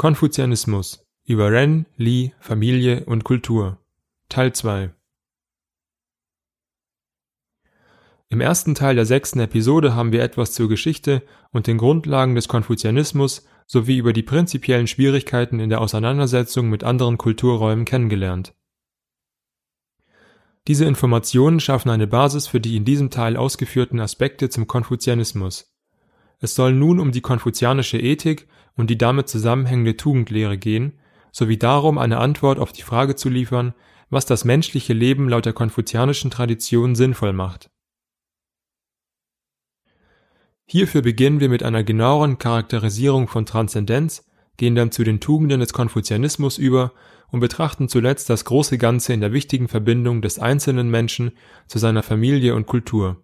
Konfuzianismus über Ren, Li, Familie und Kultur Teil 2 Im ersten Teil der sechsten Episode haben wir etwas zur Geschichte und den Grundlagen des Konfuzianismus sowie über die prinzipiellen Schwierigkeiten in der Auseinandersetzung mit anderen Kulturräumen kennengelernt. Diese Informationen schaffen eine Basis für die in diesem Teil ausgeführten Aspekte zum Konfuzianismus. Es soll nun um die konfuzianische Ethik und die damit zusammenhängende Tugendlehre gehen, sowie darum, eine Antwort auf die Frage zu liefern, was das menschliche Leben laut der konfuzianischen Tradition sinnvoll macht. Hierfür beginnen wir mit einer genaueren Charakterisierung von Transzendenz, gehen dann zu den Tugenden des Konfuzianismus über und betrachten zuletzt das große Ganze in der wichtigen Verbindung des einzelnen Menschen zu seiner Familie und Kultur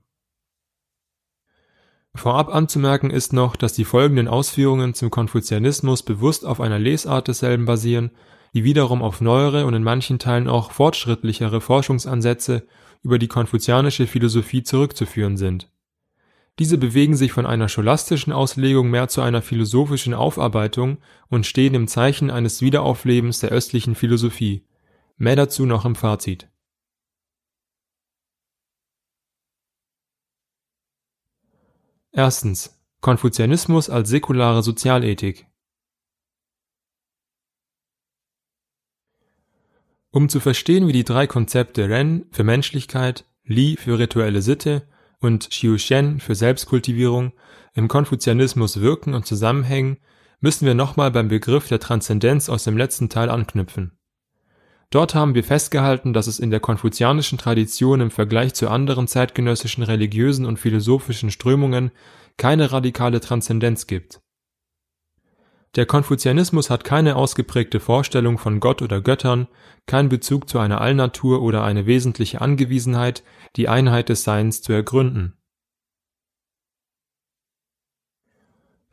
Vorab anzumerken ist noch, dass die folgenden Ausführungen zum Konfuzianismus bewusst auf einer Lesart desselben basieren, die wiederum auf neuere und in manchen Teilen auch fortschrittlichere Forschungsansätze über die konfuzianische Philosophie zurückzuführen sind. Diese bewegen sich von einer scholastischen Auslegung mehr zu einer philosophischen Aufarbeitung und stehen im Zeichen eines Wiederauflebens der östlichen Philosophie. Mehr dazu noch im Fazit Erstens. Konfuzianismus als säkulare Sozialethik Um zu verstehen, wie die drei Konzepte Ren für Menschlichkeit, Li für rituelle Sitte und Xiushen für Selbstkultivierung im Konfuzianismus wirken und zusammenhängen, müssen wir nochmal beim Begriff der Transzendenz aus dem letzten Teil anknüpfen Dort haben wir festgehalten, dass es in der konfuzianischen Tradition im Vergleich zu anderen zeitgenössischen religiösen und philosophischen Strömungen keine radikale Transzendenz gibt. Der Konfuzianismus hat keine ausgeprägte Vorstellung von Gott oder Göttern, keinen Bezug zu einer Allnatur oder eine wesentliche Angewiesenheit, die Einheit des Seins zu ergründen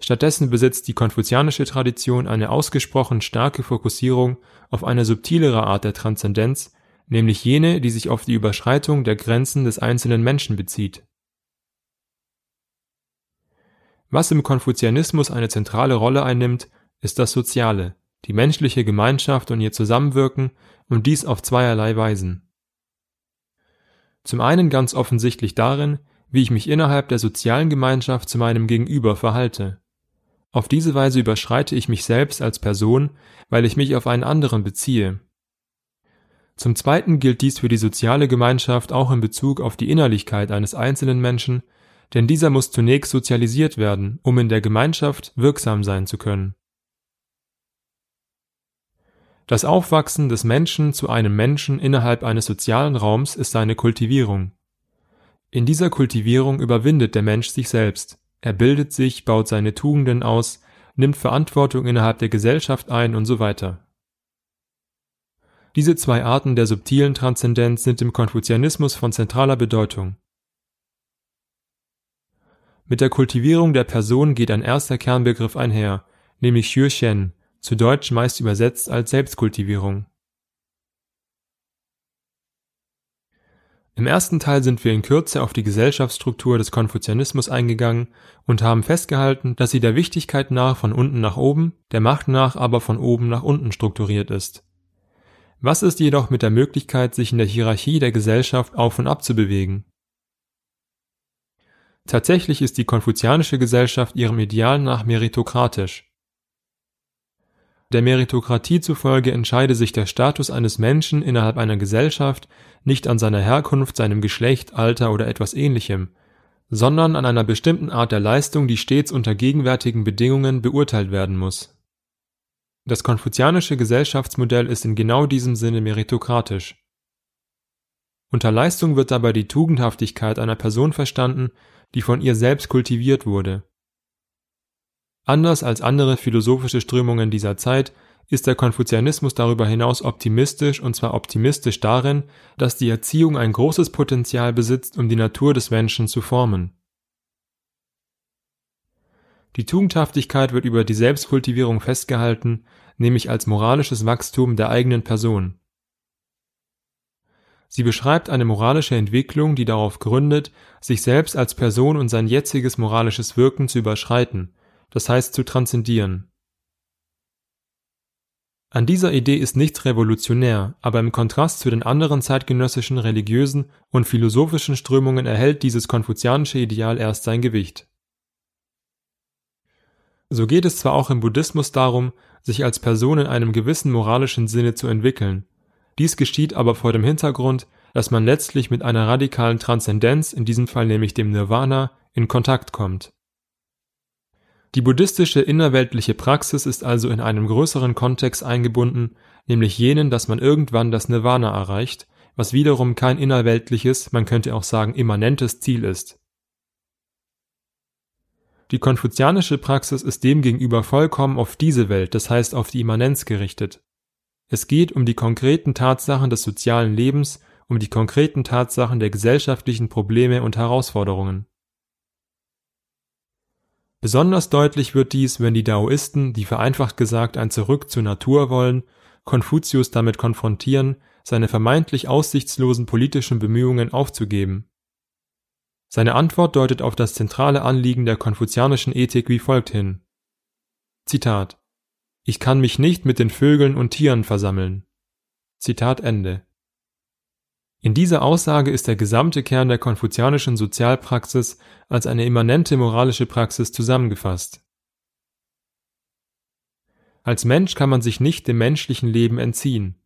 Stattdessen besitzt die konfuzianische Tradition eine ausgesprochen starke Fokussierung auf eine subtilere Art der Transzendenz, nämlich jene, die sich auf die Überschreitung der Grenzen des einzelnen Menschen bezieht. Was im Konfuzianismus eine zentrale Rolle einnimmt, ist das Soziale, die menschliche Gemeinschaft und ihr Zusammenwirken und dies auf zweierlei Weisen. Zum einen ganz offensichtlich darin, wie ich mich innerhalb der sozialen Gemeinschaft zu meinem Gegenüber verhalte auf diese Weise überschreite ich mich selbst als Person, weil ich mich auf einen anderen beziehe. Zum Zweiten gilt dies für die soziale Gemeinschaft auch in Bezug auf die Innerlichkeit eines einzelnen Menschen, denn dieser muss zunächst sozialisiert werden, um in der Gemeinschaft wirksam sein zu können. Das Aufwachsen des Menschen zu einem Menschen innerhalb eines sozialen Raums ist seine Kultivierung. In dieser Kultivierung überwindet der Mensch sich selbst. Er bildet sich, baut seine Tugenden aus, nimmt Verantwortung innerhalb der Gesellschaft ein und so weiter. Diese zwei Arten der subtilen Transzendenz sind im Konfuzianismus von zentraler Bedeutung. Mit der Kultivierung der Person geht ein erster Kernbegriff einher, nämlich Xueshen, zu Deutsch meist übersetzt als Selbstkultivierung Im ersten Teil sind wir in Kürze auf die Gesellschaftsstruktur des Konfuzianismus eingegangen und haben festgehalten, dass sie der Wichtigkeit nach von unten nach oben, der Macht nach aber von oben nach unten strukturiert ist. Was ist jedoch mit der Möglichkeit, sich in der Hierarchie der Gesellschaft auf und ab zu bewegen? Tatsächlich ist die konfuzianische Gesellschaft ihrem Ideal nach meritokratisch. Der Meritokratie zufolge entscheide sich der Status eines Menschen innerhalb einer Gesellschaft nicht an seiner Herkunft, seinem Geschlecht, Alter oder etwas ähnlichem, sondern an einer bestimmten Art der Leistung, die stets unter gegenwärtigen Bedingungen beurteilt werden muss. Das konfuzianische Gesellschaftsmodell ist in genau diesem Sinne meritokratisch. Unter Leistung wird dabei die Tugendhaftigkeit einer Person verstanden, die von ihr selbst kultiviert wurde Anders als andere philosophische Strömungen dieser Zeit ist der Konfuzianismus darüber hinaus optimistisch und zwar optimistisch darin, dass die Erziehung ein großes Potenzial besitzt, um die Natur des Menschen zu formen. Die Tugendhaftigkeit wird über die Selbstkultivierung festgehalten, nämlich als moralisches Wachstum der eigenen Person. Sie beschreibt eine moralische Entwicklung, die darauf gründet, sich selbst als Person und sein jetziges moralisches Wirken zu überschreiten das heißt zu transzendieren. An dieser Idee ist nichts revolutionär, aber im Kontrast zu den anderen zeitgenössischen religiösen und philosophischen Strömungen erhält dieses konfuzianische Ideal erst sein Gewicht. So geht es zwar auch im Buddhismus darum, sich als Person in einem gewissen moralischen Sinne zu entwickeln. Dies geschieht aber vor dem Hintergrund, dass man letztlich mit einer radikalen Transzendenz, in diesem Fall nämlich dem Nirvana, in Kontakt kommt. Die buddhistische innerweltliche Praxis ist also in einem größeren Kontext eingebunden, nämlich jenen, dass man irgendwann das Nirvana erreicht, was wiederum kein innerweltliches, man könnte auch sagen immanentes Ziel ist. Die konfuzianische Praxis ist demgegenüber vollkommen auf diese Welt, das heißt auf die Immanenz gerichtet. Es geht um die konkreten Tatsachen des sozialen Lebens, um die konkreten Tatsachen der gesellschaftlichen Probleme und Herausforderungen. Besonders deutlich wird dies, wenn die Daoisten, die vereinfacht gesagt ein Zurück zur Natur wollen, Konfuzius damit konfrontieren, seine vermeintlich aussichtslosen politischen Bemühungen aufzugeben. Seine Antwort deutet auf das zentrale Anliegen der konfuzianischen Ethik wie folgt hin. Zitat Ich kann mich nicht mit den Vögeln und Tieren versammeln. Zitat Ende. In dieser Aussage ist der gesamte Kern der konfuzianischen Sozialpraxis als eine immanente moralische Praxis zusammengefasst. Als Mensch kann man sich nicht dem menschlichen Leben entziehen.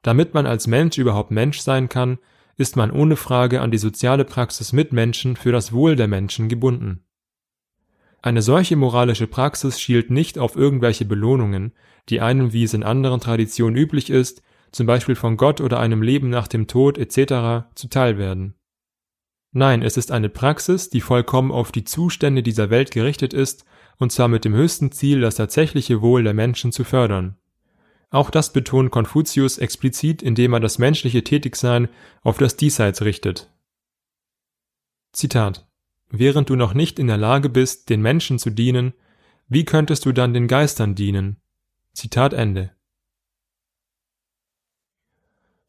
Damit man als Mensch überhaupt Mensch sein kann, ist man ohne Frage an die soziale Praxis mit Menschen für das Wohl der Menschen gebunden. Eine solche moralische Praxis schielt nicht auf irgendwelche Belohnungen, die einem, wie es in anderen Traditionen üblich ist, zum Beispiel von Gott oder einem Leben nach dem Tod etc. zuteil werden. Nein, es ist eine Praxis, die vollkommen auf die Zustände dieser Welt gerichtet ist, und zwar mit dem höchsten Ziel, das tatsächliche Wohl der Menschen zu fördern. Auch das betont Konfuzius explizit, indem er das menschliche Tätigsein auf das Diesseits richtet. Zitat Während du noch nicht in der Lage bist, den Menschen zu dienen, wie könntest du dann den Geistern dienen? Zitat Ende.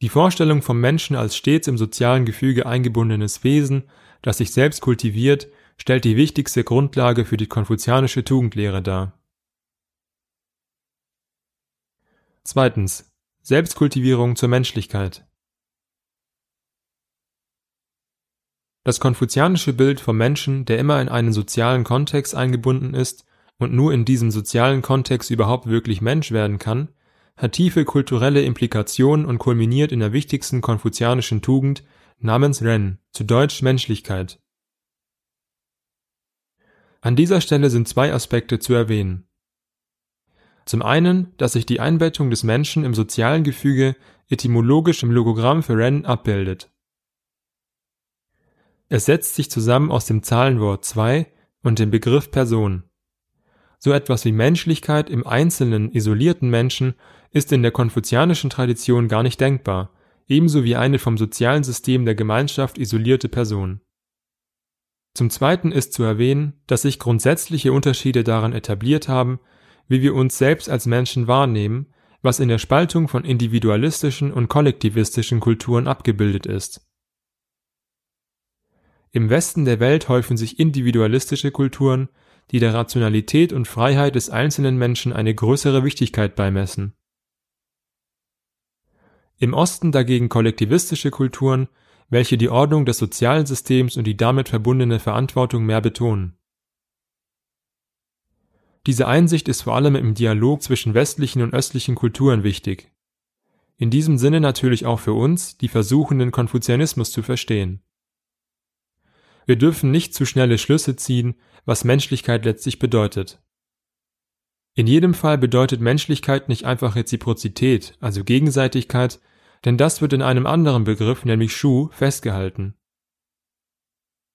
Die Vorstellung vom Menschen als stets im sozialen Gefüge eingebundenes Wesen, das sich selbst kultiviert, stellt die wichtigste Grundlage für die konfuzianische Tugendlehre dar. Zweitens. Selbstkultivierung zur Menschlichkeit. Das konfuzianische Bild vom Menschen, der immer in einen sozialen Kontext eingebunden ist und nur in diesem sozialen Kontext überhaupt wirklich Mensch werden kann, hat tiefe kulturelle Implikationen und kulminiert in der wichtigsten konfuzianischen Tugend namens Ren, zu Deutsch Menschlichkeit. An dieser Stelle sind zwei Aspekte zu erwähnen. Zum einen, dass sich die Einbettung des Menschen im sozialen Gefüge etymologisch im Logogramm für Ren abbildet. Es setzt sich zusammen aus dem Zahlenwort zwei und dem Begriff Person. So etwas wie Menschlichkeit im einzelnen isolierten Menschen ist in der konfuzianischen Tradition gar nicht denkbar, ebenso wie eine vom sozialen System der Gemeinschaft isolierte Person. Zum Zweiten ist zu erwähnen, dass sich grundsätzliche Unterschiede daran etabliert haben, wie wir uns selbst als Menschen wahrnehmen, was in der Spaltung von individualistischen und kollektivistischen Kulturen abgebildet ist. Im Westen der Welt häufen sich individualistische Kulturen, die der Rationalität und Freiheit des einzelnen Menschen eine größere Wichtigkeit beimessen. Im Osten dagegen kollektivistische Kulturen, welche die Ordnung des sozialen Systems und die damit verbundene Verantwortung mehr betonen. Diese Einsicht ist vor allem im Dialog zwischen westlichen und östlichen Kulturen wichtig. In diesem Sinne natürlich auch für uns, die versuchen, den Konfuzianismus zu verstehen. Wir dürfen nicht zu schnelle Schlüsse ziehen, was Menschlichkeit letztlich bedeutet. In jedem Fall bedeutet Menschlichkeit nicht einfach Reziprozität, also Gegenseitigkeit, denn das wird in einem anderen Begriff, nämlich Shu, festgehalten.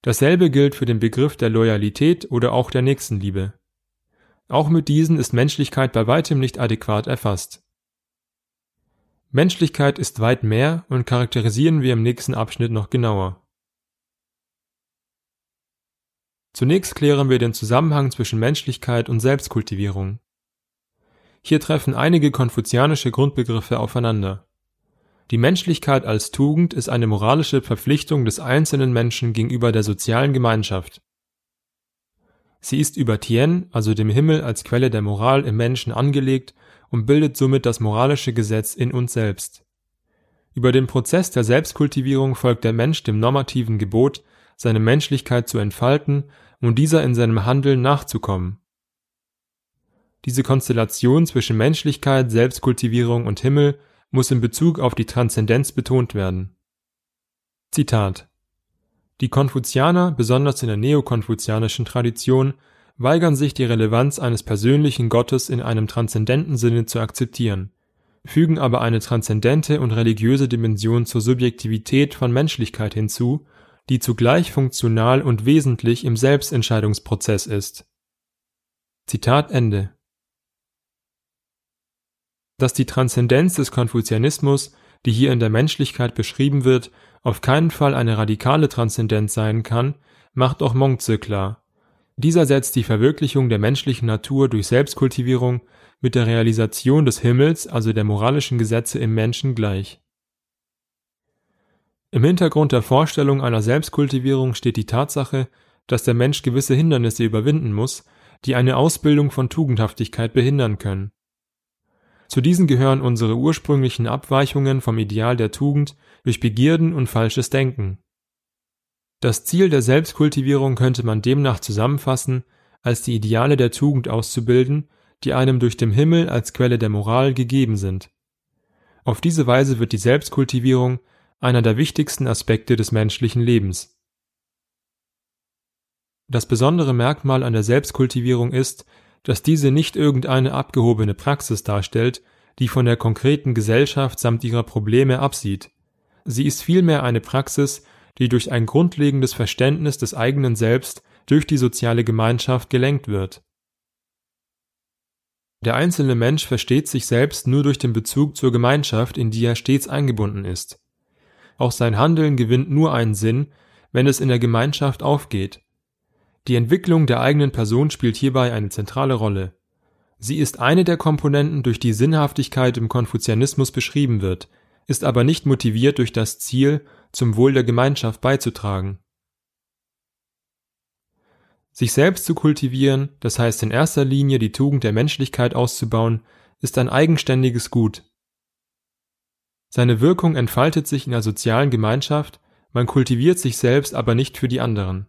Dasselbe gilt für den Begriff der Loyalität oder auch der Nächstenliebe. Auch mit diesen ist Menschlichkeit bei weitem nicht adäquat erfasst. Menschlichkeit ist weit mehr und charakterisieren wir im nächsten Abschnitt noch genauer. Zunächst klären wir den Zusammenhang zwischen Menschlichkeit und Selbstkultivierung. Hier treffen einige konfuzianische Grundbegriffe aufeinander. Die Menschlichkeit als Tugend ist eine moralische Verpflichtung des einzelnen Menschen gegenüber der sozialen Gemeinschaft. Sie ist über Tien, also dem Himmel als Quelle der Moral im Menschen angelegt und bildet somit das moralische Gesetz in uns selbst. Über den Prozess der Selbstkultivierung folgt der Mensch dem normativen Gebot, seine Menschlichkeit zu entfalten und dieser in seinem Handeln nachzukommen. Diese Konstellation zwischen Menschlichkeit, Selbstkultivierung und Himmel muss in Bezug auf die Transzendenz betont werden. Zitat Die Konfuzianer, besonders in der neokonfuzianischen Tradition, weigern sich die Relevanz eines persönlichen Gottes in einem transzendenten Sinne zu akzeptieren, fügen aber eine transzendente und religiöse Dimension zur Subjektivität von Menschlichkeit hinzu, die zugleich funktional und wesentlich im Selbstentscheidungsprozess ist. Zitat Ende dass die Transzendenz des Konfuzianismus, die hier in der Menschlichkeit beschrieben wird, auf keinen Fall eine radikale Transzendenz sein kann, macht auch Mongze klar. Dieser setzt die Verwirklichung der menschlichen Natur durch Selbstkultivierung mit der Realisation des Himmels, also der moralischen Gesetze im Menschen gleich. Im Hintergrund der Vorstellung einer Selbstkultivierung steht die Tatsache, dass der Mensch gewisse Hindernisse überwinden muss, die eine Ausbildung von Tugendhaftigkeit behindern können. Zu diesen gehören unsere ursprünglichen Abweichungen vom Ideal der Tugend durch Begierden und falsches Denken. Das Ziel der Selbstkultivierung könnte man demnach zusammenfassen, als die Ideale der Tugend auszubilden, die einem durch den Himmel als Quelle der Moral gegeben sind. Auf diese Weise wird die Selbstkultivierung einer der wichtigsten Aspekte des menschlichen Lebens. Das besondere Merkmal an der Selbstkultivierung ist, dass diese nicht irgendeine abgehobene Praxis darstellt, die von der konkreten Gesellschaft samt ihrer Probleme absieht. Sie ist vielmehr eine Praxis, die durch ein grundlegendes Verständnis des eigenen Selbst durch die soziale Gemeinschaft gelenkt wird. Der einzelne Mensch versteht sich selbst nur durch den Bezug zur Gemeinschaft, in die er stets eingebunden ist. Auch sein Handeln gewinnt nur einen Sinn, wenn es in der Gemeinschaft aufgeht, die Entwicklung der eigenen Person spielt hierbei eine zentrale Rolle. Sie ist eine der Komponenten, durch die Sinnhaftigkeit im Konfuzianismus beschrieben wird, ist aber nicht motiviert durch das Ziel, zum Wohl der Gemeinschaft beizutragen. Sich selbst zu kultivieren, das heißt in erster Linie die Tugend der Menschlichkeit auszubauen, ist ein eigenständiges Gut. Seine Wirkung entfaltet sich in der sozialen Gemeinschaft, man kultiviert sich selbst aber nicht für die anderen.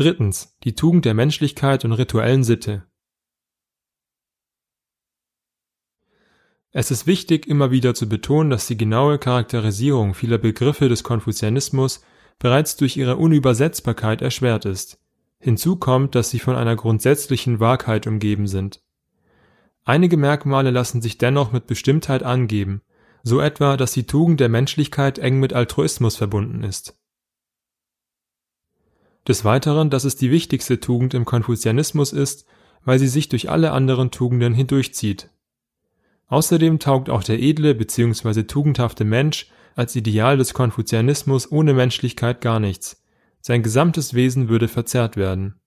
Drittens. Die Tugend der Menschlichkeit und rituellen Sitte. Es ist wichtig, immer wieder zu betonen, dass die genaue Charakterisierung vieler Begriffe des Konfuzianismus bereits durch ihre Unübersetzbarkeit erschwert ist. Hinzu kommt, dass sie von einer grundsätzlichen Wahrheit umgeben sind. Einige Merkmale lassen sich dennoch mit Bestimmtheit angeben, so etwa, dass die Tugend der Menschlichkeit eng mit Altruismus verbunden ist des Weiteren, dass es die wichtigste Tugend im Konfuzianismus ist, weil sie sich durch alle anderen Tugenden hindurchzieht. Außerdem taugt auch der edle bzw. tugendhafte Mensch als Ideal des Konfuzianismus ohne Menschlichkeit gar nichts. Sein gesamtes Wesen würde verzerrt werden.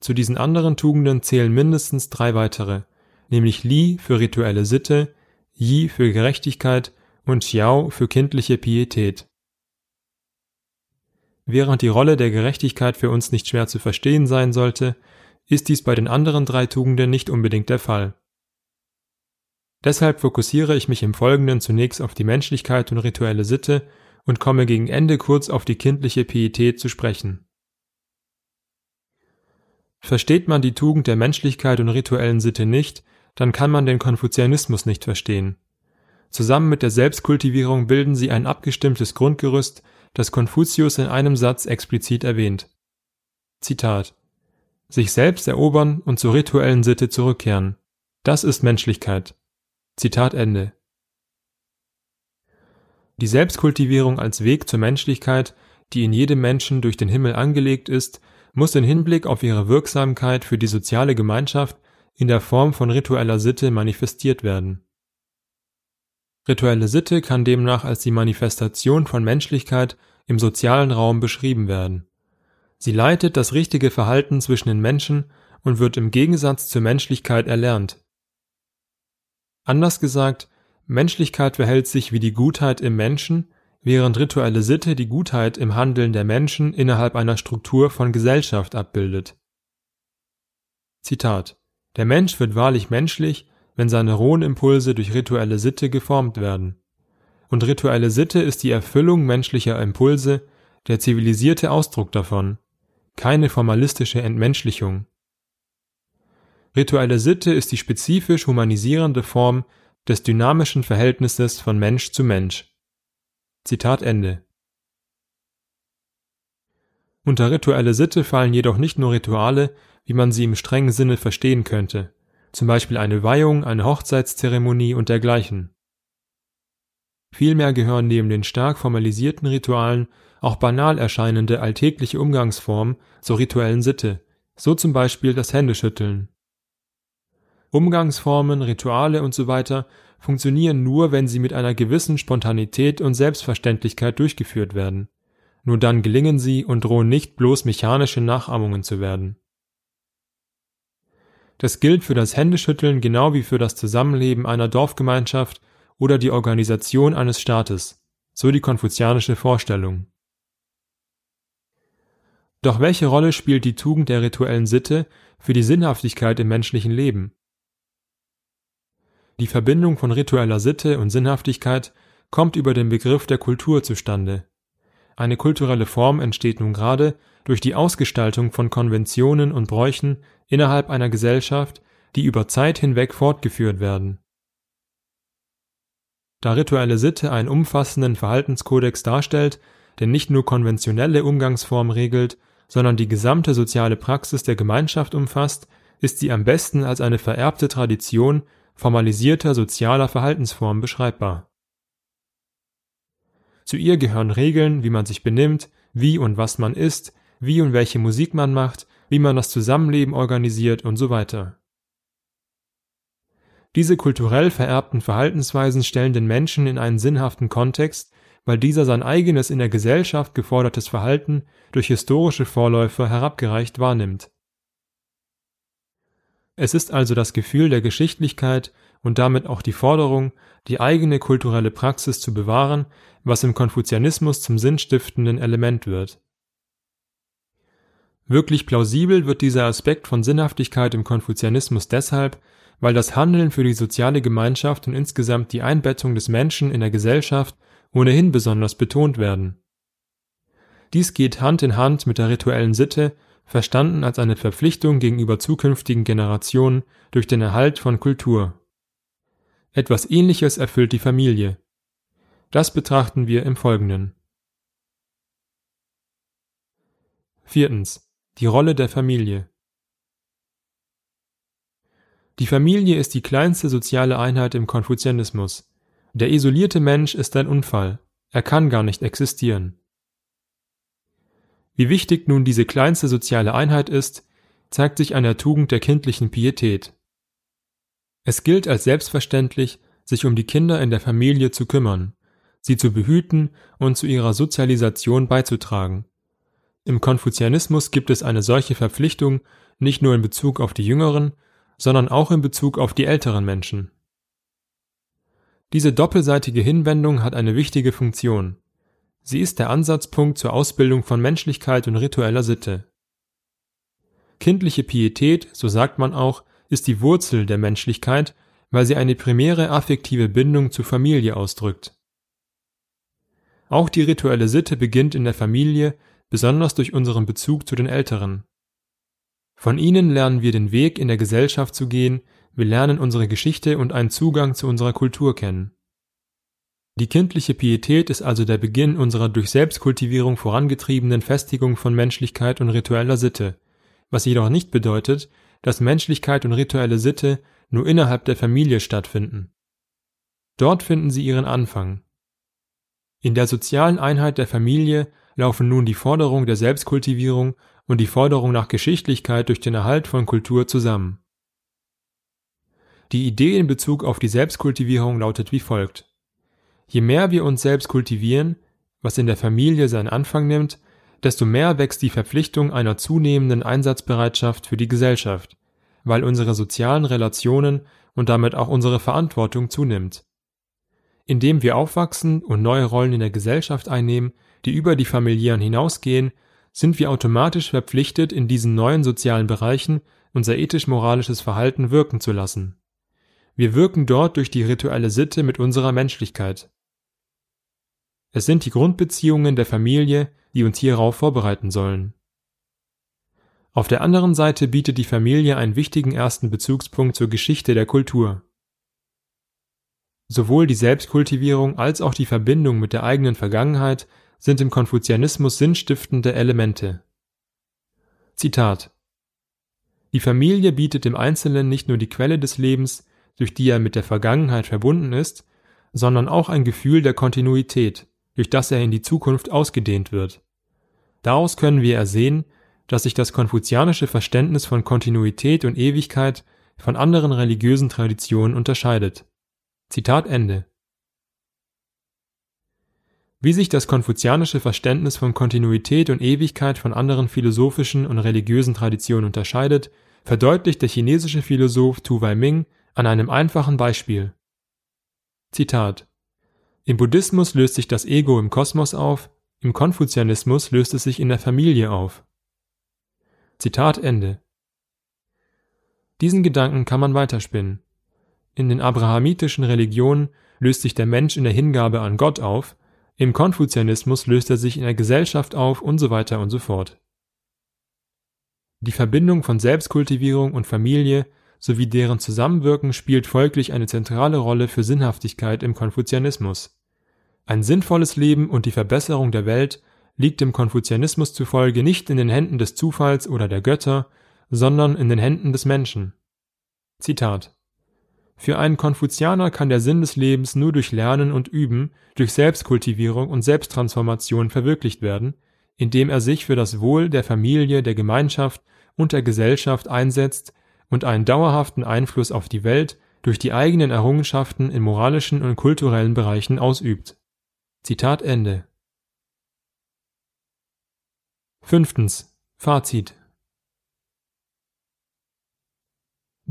Zu diesen anderen Tugenden zählen mindestens drei weitere, nämlich Li für rituelle Sitte, Yi für Gerechtigkeit und Xiao für kindliche Pietät. Während die Rolle der Gerechtigkeit für uns nicht schwer zu verstehen sein sollte, ist dies bei den anderen drei Tugenden nicht unbedingt der Fall. Deshalb fokussiere ich mich im Folgenden zunächst auf die Menschlichkeit und rituelle Sitte und komme gegen Ende kurz auf die kindliche Pietät zu sprechen. Versteht man die Tugend der Menschlichkeit und rituellen Sitte nicht, dann kann man den Konfuzianismus nicht verstehen. Zusammen mit der Selbstkultivierung bilden sie ein abgestimmtes Grundgerüst, das Konfuzius in einem Satz explizit erwähnt. Zitat Sich selbst erobern und zur rituellen Sitte zurückkehren. Das ist Menschlichkeit. Zitat Ende. Die Selbstkultivierung als Weg zur Menschlichkeit, die in jedem Menschen durch den Himmel angelegt ist, muss in Hinblick auf ihre Wirksamkeit für die soziale Gemeinschaft in der Form von ritueller Sitte manifestiert werden Rituelle Sitte kann demnach als die Manifestation von Menschlichkeit im sozialen Raum beschrieben werden. Sie leitet das richtige Verhalten zwischen den Menschen und wird im Gegensatz zur Menschlichkeit erlernt. Anders gesagt, Menschlichkeit verhält sich wie die Gutheit im Menschen, während rituelle Sitte die Gutheit im Handeln der Menschen innerhalb einer Struktur von Gesellschaft abbildet. Zitat Der Mensch wird wahrlich menschlich, wenn seine rohen Impulse durch rituelle Sitte geformt werden. Und rituelle Sitte ist die Erfüllung menschlicher Impulse, der zivilisierte Ausdruck davon, keine formalistische Entmenschlichung. Rituelle Sitte ist die spezifisch humanisierende Form des dynamischen Verhältnisses von Mensch zu Mensch. Zitat Ende. Unter rituelle Sitte fallen jedoch nicht nur Rituale, wie man sie im strengen Sinne verstehen könnte, zum Beispiel eine Weihung, eine Hochzeitszeremonie und dergleichen. Vielmehr gehören neben den stark formalisierten Ritualen auch banal erscheinende alltägliche Umgangsformen zur rituellen Sitte, so zum Beispiel das Händeschütteln. Umgangsformen, Rituale usw. So funktionieren nur, wenn sie mit einer gewissen Spontanität und Selbstverständlichkeit durchgeführt werden. Nur dann gelingen sie und drohen nicht bloß mechanische Nachahmungen zu werden. Das gilt für das Händeschütteln genau wie für das Zusammenleben einer Dorfgemeinschaft oder die Organisation eines Staates, so die konfuzianische Vorstellung. Doch welche Rolle spielt die Tugend der rituellen Sitte für die Sinnhaftigkeit im menschlichen Leben? Die Verbindung von ritueller Sitte und Sinnhaftigkeit kommt über den Begriff der Kultur zustande. Eine kulturelle Form entsteht nun gerade durch die Ausgestaltung von Konventionen und Bräuchen innerhalb einer Gesellschaft, die über Zeit hinweg fortgeführt werden. Da rituelle Sitte einen umfassenden Verhaltenskodex darstellt, der nicht nur konventionelle Umgangsformen regelt, sondern die gesamte soziale Praxis der Gemeinschaft umfasst, ist sie am besten als eine vererbte Tradition formalisierter sozialer Verhaltensformen beschreibbar. Zu ihr gehören Regeln, wie man sich benimmt, wie und was man isst, wie und welche Musik man macht, wie man das Zusammenleben organisiert und so weiter. Diese kulturell vererbten Verhaltensweisen stellen den Menschen in einen sinnhaften Kontext, weil dieser sein eigenes in der Gesellschaft gefordertes Verhalten durch historische Vorläufer herabgereicht wahrnimmt es ist also das Gefühl der Geschichtlichkeit und damit auch die Forderung, die eigene kulturelle Praxis zu bewahren, was im Konfuzianismus zum sinnstiftenden Element wird. Wirklich plausibel wird dieser Aspekt von Sinnhaftigkeit im Konfuzianismus deshalb, weil das Handeln für die soziale Gemeinschaft und insgesamt die Einbettung des Menschen in der Gesellschaft ohnehin besonders betont werden. Dies geht Hand in Hand mit der rituellen Sitte verstanden als eine Verpflichtung gegenüber zukünftigen Generationen durch den Erhalt von Kultur. Etwas Ähnliches erfüllt die Familie. Das betrachten wir im Folgenden. Viertens. Die Rolle der Familie. Die Familie ist die kleinste soziale Einheit im Konfuzianismus. Der isolierte Mensch ist ein Unfall. Er kann gar nicht existieren. Wie wichtig nun diese kleinste soziale Einheit ist, zeigt sich an der Tugend der kindlichen Pietät. Es gilt als selbstverständlich, sich um die Kinder in der Familie zu kümmern, sie zu behüten und zu ihrer Sozialisation beizutragen. Im Konfuzianismus gibt es eine solche Verpflichtung nicht nur in Bezug auf die jüngeren, sondern auch in Bezug auf die älteren Menschen. Diese doppelseitige Hinwendung hat eine wichtige Funktion. Sie ist der Ansatzpunkt zur Ausbildung von Menschlichkeit und ritueller Sitte. Kindliche Pietät, so sagt man auch, ist die Wurzel der Menschlichkeit, weil sie eine primäre affektive Bindung zur Familie ausdrückt. Auch die rituelle Sitte beginnt in der Familie, besonders durch unseren Bezug zu den Älteren. Von ihnen lernen wir den Weg in der Gesellschaft zu gehen, wir lernen unsere Geschichte und einen Zugang zu unserer Kultur kennen. Die kindliche Pietät ist also der Beginn unserer durch Selbstkultivierung vorangetriebenen Festigung von Menschlichkeit und ritueller Sitte, was jedoch nicht bedeutet, dass Menschlichkeit und rituelle Sitte nur innerhalb der Familie stattfinden. Dort finden sie ihren Anfang. In der sozialen Einheit der Familie laufen nun die Forderung der Selbstkultivierung und die Forderung nach Geschichtlichkeit durch den Erhalt von Kultur zusammen. Die Idee in Bezug auf die Selbstkultivierung lautet wie folgt. Je mehr wir uns selbst kultivieren, was in der Familie seinen Anfang nimmt, desto mehr wächst die Verpflichtung einer zunehmenden Einsatzbereitschaft für die Gesellschaft, weil unsere sozialen Relationen und damit auch unsere Verantwortung zunimmt. Indem wir aufwachsen und neue Rollen in der Gesellschaft einnehmen, die über die familiären hinausgehen, sind wir automatisch verpflichtet, in diesen neuen sozialen Bereichen unser ethisch-moralisches Verhalten wirken zu lassen. Wir wirken dort durch die rituelle Sitte mit unserer Menschlichkeit. Es sind die Grundbeziehungen der Familie, die uns hierauf vorbereiten sollen. Auf der anderen Seite bietet die Familie einen wichtigen ersten Bezugspunkt zur Geschichte der Kultur. Sowohl die Selbstkultivierung als auch die Verbindung mit der eigenen Vergangenheit sind im Konfuzianismus sinnstiftende Elemente. Zitat Die Familie bietet dem Einzelnen nicht nur die Quelle des Lebens, durch die er mit der Vergangenheit verbunden ist, sondern auch ein Gefühl der Kontinuität, durch das er in die Zukunft ausgedehnt wird. Daraus können wir ersehen, dass sich das konfuzianische Verständnis von Kontinuität und Ewigkeit von anderen religiösen Traditionen unterscheidet. Zitat Ende. Wie sich das konfuzianische Verständnis von Kontinuität und Ewigkeit von anderen philosophischen und religiösen Traditionen unterscheidet, verdeutlicht der chinesische Philosoph Tu Weiming an einem einfachen Beispiel. Zitat Im Buddhismus löst sich das Ego im Kosmos auf, im Konfuzianismus löst es sich in der Familie auf. Zitat Ende. Diesen Gedanken kann man weiterspinnen. In den abrahamitischen Religionen löst sich der Mensch in der Hingabe an Gott auf, im Konfuzianismus löst er sich in der Gesellschaft auf und so weiter und so fort. Die Verbindung von Selbstkultivierung und Familie sowie deren Zusammenwirken spielt folglich eine zentrale Rolle für Sinnhaftigkeit im Konfuzianismus. Ein sinnvolles Leben und die Verbesserung der Welt liegt dem Konfuzianismus zufolge nicht in den Händen des Zufalls oder der Götter, sondern in den Händen des Menschen. Zitat Für einen Konfuzianer kann der Sinn des Lebens nur durch Lernen und Üben, durch Selbstkultivierung und Selbsttransformation verwirklicht werden, indem er sich für das Wohl der Familie, der Gemeinschaft und der Gesellschaft einsetzt und einen dauerhaften Einfluss auf die Welt durch die eigenen Errungenschaften in moralischen und kulturellen Bereichen ausübt. Zitat Ende Fünftens. Fazit.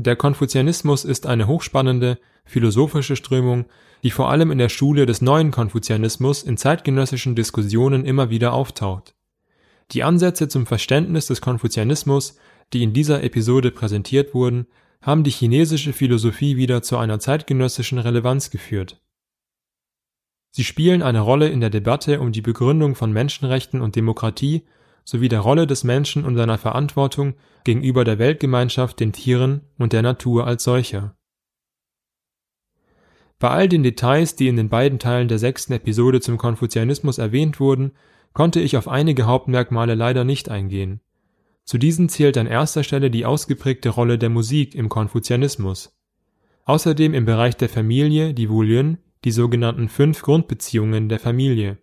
Der Konfuzianismus ist eine hochspannende, philosophische Strömung, die vor allem in der Schule des neuen Konfuzianismus in zeitgenössischen Diskussionen immer wieder auftaucht. Die Ansätze zum Verständnis des Konfuzianismus, die in dieser Episode präsentiert wurden, haben die chinesische Philosophie wieder zu einer zeitgenössischen Relevanz geführt. Sie spielen eine Rolle in der Debatte um die Begründung von Menschenrechten und Demokratie sowie der Rolle des Menschen und seiner Verantwortung gegenüber der Weltgemeinschaft, den Tieren und der Natur als solcher. Bei all den Details, die in den beiden Teilen der sechsten Episode zum Konfuzianismus erwähnt wurden, konnte ich auf einige Hauptmerkmale leider nicht eingehen. Zu diesen zählt an erster Stelle die ausgeprägte Rolle der Musik im Konfuzianismus. Außerdem im Bereich der Familie die Wulyen, die sogenannten fünf Grundbeziehungen der Familie.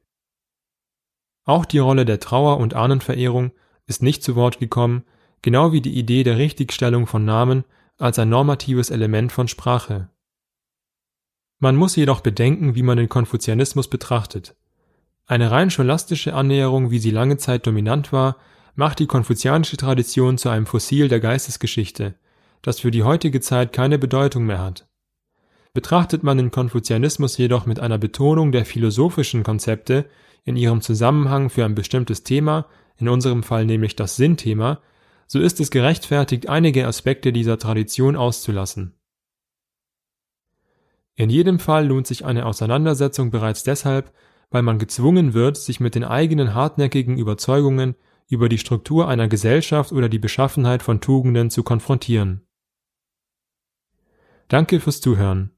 Auch die Rolle der Trauer und Ahnenverehrung ist nicht zu Wort gekommen, genau wie die Idee der Richtigstellung von Namen als ein normatives Element von Sprache. Man muss jedoch bedenken, wie man den Konfuzianismus betrachtet. Eine rein scholastische Annäherung, wie sie lange Zeit dominant war, macht die konfuzianische Tradition zu einem Fossil der Geistesgeschichte, das für die heutige Zeit keine Bedeutung mehr hat. Betrachtet man den Konfuzianismus jedoch mit einer Betonung der philosophischen Konzepte, in ihrem Zusammenhang für ein bestimmtes Thema, in unserem Fall nämlich das Sinnthema, so ist es gerechtfertigt, einige Aspekte dieser Tradition auszulassen. In jedem Fall lohnt sich eine Auseinandersetzung bereits deshalb, weil man gezwungen wird, sich mit den eigenen hartnäckigen Überzeugungen über die Struktur einer Gesellschaft oder die Beschaffenheit von Tugenden zu konfrontieren. Danke fürs Zuhören.